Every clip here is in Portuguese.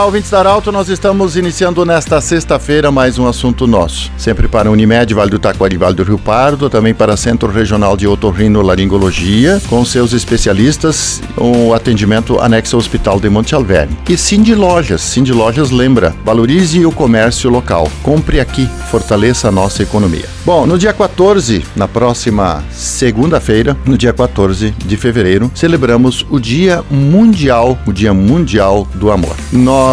Olá, ouvintes da Arauto, nós estamos iniciando nesta sexta-feira mais um assunto nosso. Sempre para Unimed, Vale do Taquari, Vale do Rio Pardo, também para Centro Regional de Otorrinolaringologia, com seus especialistas, o atendimento anexo ao Hospital de Monte Alverne. E Cindy Lojas, Cindy Lojas lembra, valorize o comércio local. Compre aqui, fortaleça a nossa economia. Bom, no dia 14, na próxima segunda-feira, no dia 14 de fevereiro, celebramos o Dia Mundial, o Dia Mundial do Amor. Nós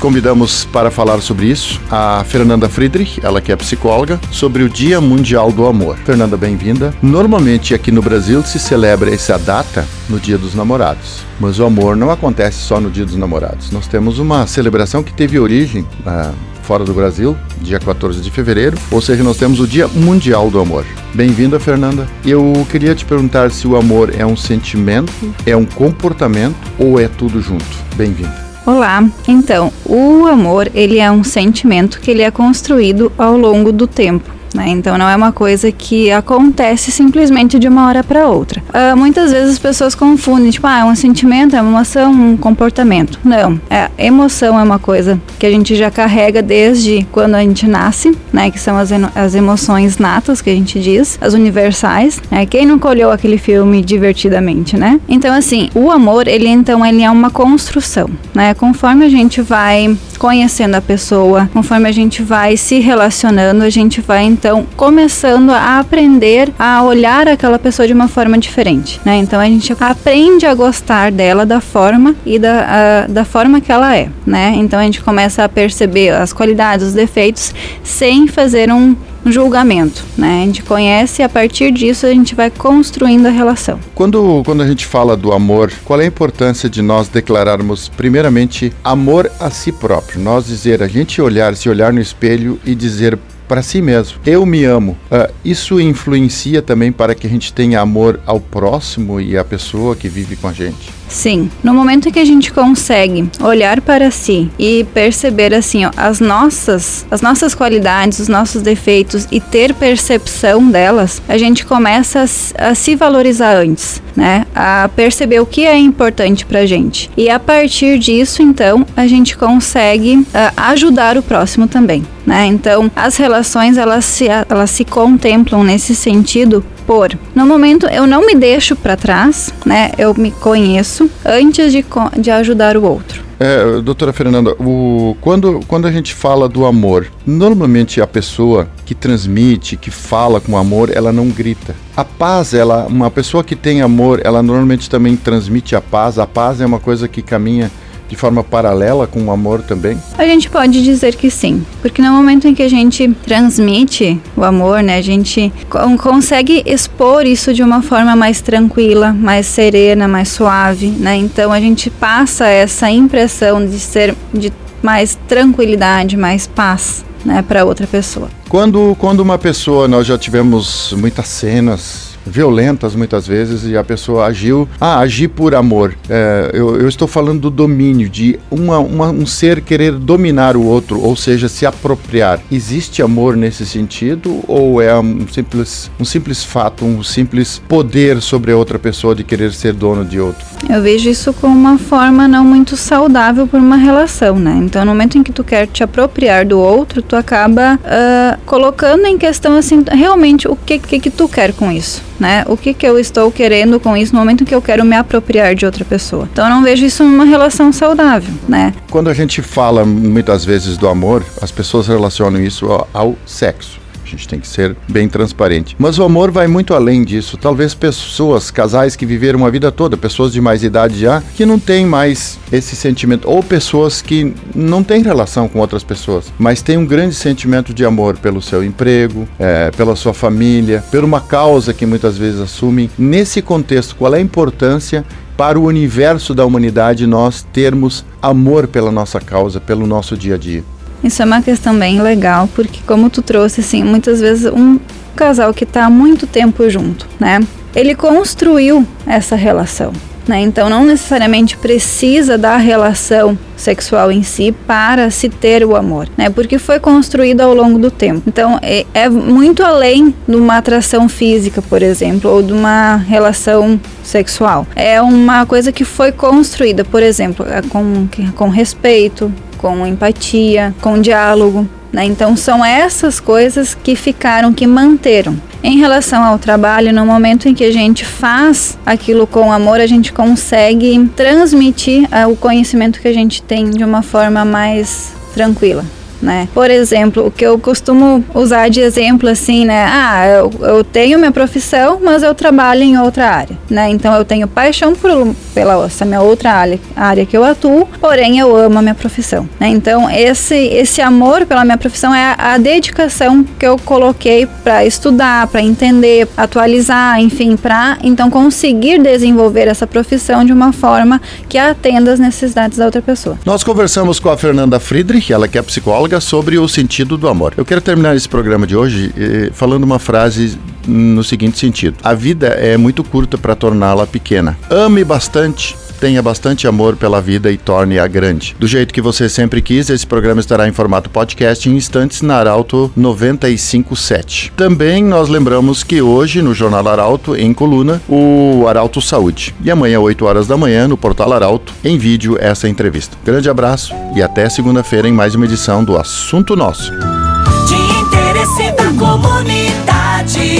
convidamos para falar sobre isso a Fernanda Friedrich, ela que é psicóloga, sobre o Dia Mundial do Amor. Fernanda, bem-vinda. Normalmente aqui no Brasil se celebra essa data no Dia dos Namorados, mas o amor não acontece só no Dia dos Namorados. Nós temos uma celebração que teve origem ah, fora do Brasil, dia 14 de fevereiro, ou seja, nós temos o Dia Mundial do Amor. Bem-vinda, Fernanda. Eu queria te perguntar se o amor é um sentimento, é um comportamento ou é tudo junto. Bem-vinda. Olá. Então, o amor, ele é um sentimento que ele é construído ao longo do tempo. Né? Então não é uma coisa que acontece simplesmente de uma hora para outra. Uh, muitas vezes as pessoas confundem, tipo, ah, é um sentimento, é uma emoção, um comportamento. Não, é, emoção é uma coisa que a gente já carrega desde quando a gente nasce, né? Que são as, as emoções natas que a gente diz, as universais. Né? Quem não colheu aquele filme divertidamente, né? Então assim, o amor, ele então ele é uma construção, né? Conforme a gente vai conhecendo a pessoa, conforme a gente vai se relacionando, a gente vai então começando a aprender a olhar aquela pessoa de uma forma diferente, né? Então a gente aprende a gostar dela da forma e da, a, da forma que ela é, né? Então a gente começa a perceber as qualidades, os defeitos, sem fazer um um julgamento, né? A gente conhece e a partir disso a gente vai construindo a relação. Quando, quando a gente fala do amor, qual é a importância de nós declararmos primeiramente amor a si próprio? Nós dizer, a gente olhar, se olhar no espelho e dizer para si mesmo. Eu me amo. Uh, isso influencia também para que a gente tenha amor ao próximo e à pessoa que vive com a gente. Sim, no momento que a gente consegue olhar para si e perceber assim ó, as nossas, as nossas qualidades, os nossos defeitos e ter percepção delas, a gente começa a, a se valorizar antes, né? A perceber o que é importante para gente. E a partir disso, então, a gente consegue uh, ajudar o próximo também. Né? Então, as relações elas se, elas se contemplam nesse sentido por no momento eu não me deixo para trás, né? Eu me conheço antes de, de ajudar o outro. É, doutora Fernanda, o, quando, quando a gente fala do amor, normalmente a pessoa que transmite, que fala com amor, ela não grita. A paz, ela, uma pessoa que tem amor, ela normalmente também transmite a paz. A paz é uma coisa que caminha de forma paralela com o amor também? A gente pode dizer que sim, porque no momento em que a gente transmite o amor, né, a gente consegue expor isso de uma forma mais tranquila, mais serena, mais suave, né? Então a gente passa essa impressão de ser de mais tranquilidade, mais paz, né, para outra pessoa. Quando quando uma pessoa, nós já tivemos muitas cenas violentas muitas vezes e a pessoa agiu, ah, agir por amor. É, eu, eu, estou falando do domínio, de uma, uma, um ser querer dominar o outro, ou seja, se apropriar. Existe amor nesse sentido ou é um simples, um simples fato, um simples poder sobre a outra pessoa de querer ser dono de outro? Eu vejo isso como uma forma não muito saudável por uma relação, né? Então, no momento em que tu quer te apropriar do outro, tu acaba uh, colocando em questão assim realmente o que, que que tu quer com isso né? O que, que eu estou querendo com isso no momento que eu quero me apropriar de outra pessoa. Então eu não vejo isso numa relação saudável, né? Quando a gente fala muitas vezes do amor, as pessoas relacionam isso ao sexo gente tem que ser bem transparente. Mas o amor vai muito além disso. Talvez pessoas, casais que viveram uma vida toda, pessoas de mais idade já, que não têm mais esse sentimento, ou pessoas que não têm relação com outras pessoas, mas têm um grande sentimento de amor pelo seu emprego, é, pela sua família, por uma causa que muitas vezes assumem. Nesse contexto, qual é a importância para o universo da humanidade nós termos amor pela nossa causa, pelo nosso dia a dia? Isso é uma questão bem legal, porque como tu trouxe, assim, muitas vezes um casal que está há muito tempo junto, né? Ele construiu essa relação. Né? Então, não necessariamente precisa da relação sexual em si para se ter o amor, né? Porque foi construído ao longo do tempo. Então, é, é muito além de uma atração física, por exemplo, ou de uma relação sexual. É uma coisa que foi construída, por exemplo, é com, com respeito, com empatia, com diálogo. Né? Então são essas coisas que ficaram, que manteram. Em relação ao trabalho, no momento em que a gente faz aquilo com amor, a gente consegue transmitir uh, o conhecimento que a gente tem de uma forma mais tranquila né? Por exemplo, o que eu costumo usar de exemplo assim, né? Ah, eu, eu tenho minha profissão, mas eu trabalho em outra área, né? Então eu tenho paixão por, pela essa minha outra área, área que eu atuo, porém eu amo a minha profissão, né? Então esse esse amor pela minha profissão é a, a dedicação que eu coloquei para estudar, para entender, atualizar, enfim, para então conseguir desenvolver essa profissão de uma forma que atenda às necessidades da outra pessoa. Nós conversamos com a Fernanda Friedrich, ela que é psicóloga sobre o sentido do amor. Eu quero terminar esse programa de hoje eh, falando uma frase no seguinte sentido: A vida é muito curta para torná-la pequena. Ame bastante tenha bastante amor pela vida e torne-a grande. Do jeito que você sempre quis, esse programa estará em formato podcast em instantes na Arauto 957. Também nós lembramos que hoje, no Jornal Arauto, em coluna, o Arauto Saúde. E amanhã, 8 horas da manhã, no Portal Arauto, em vídeo, essa entrevista. Grande abraço e até segunda-feira em mais uma edição do Assunto Nosso. De interesse da comunidade,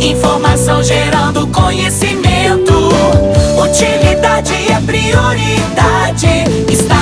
informação gerando conhecimento. Qualidade é prioridade. Está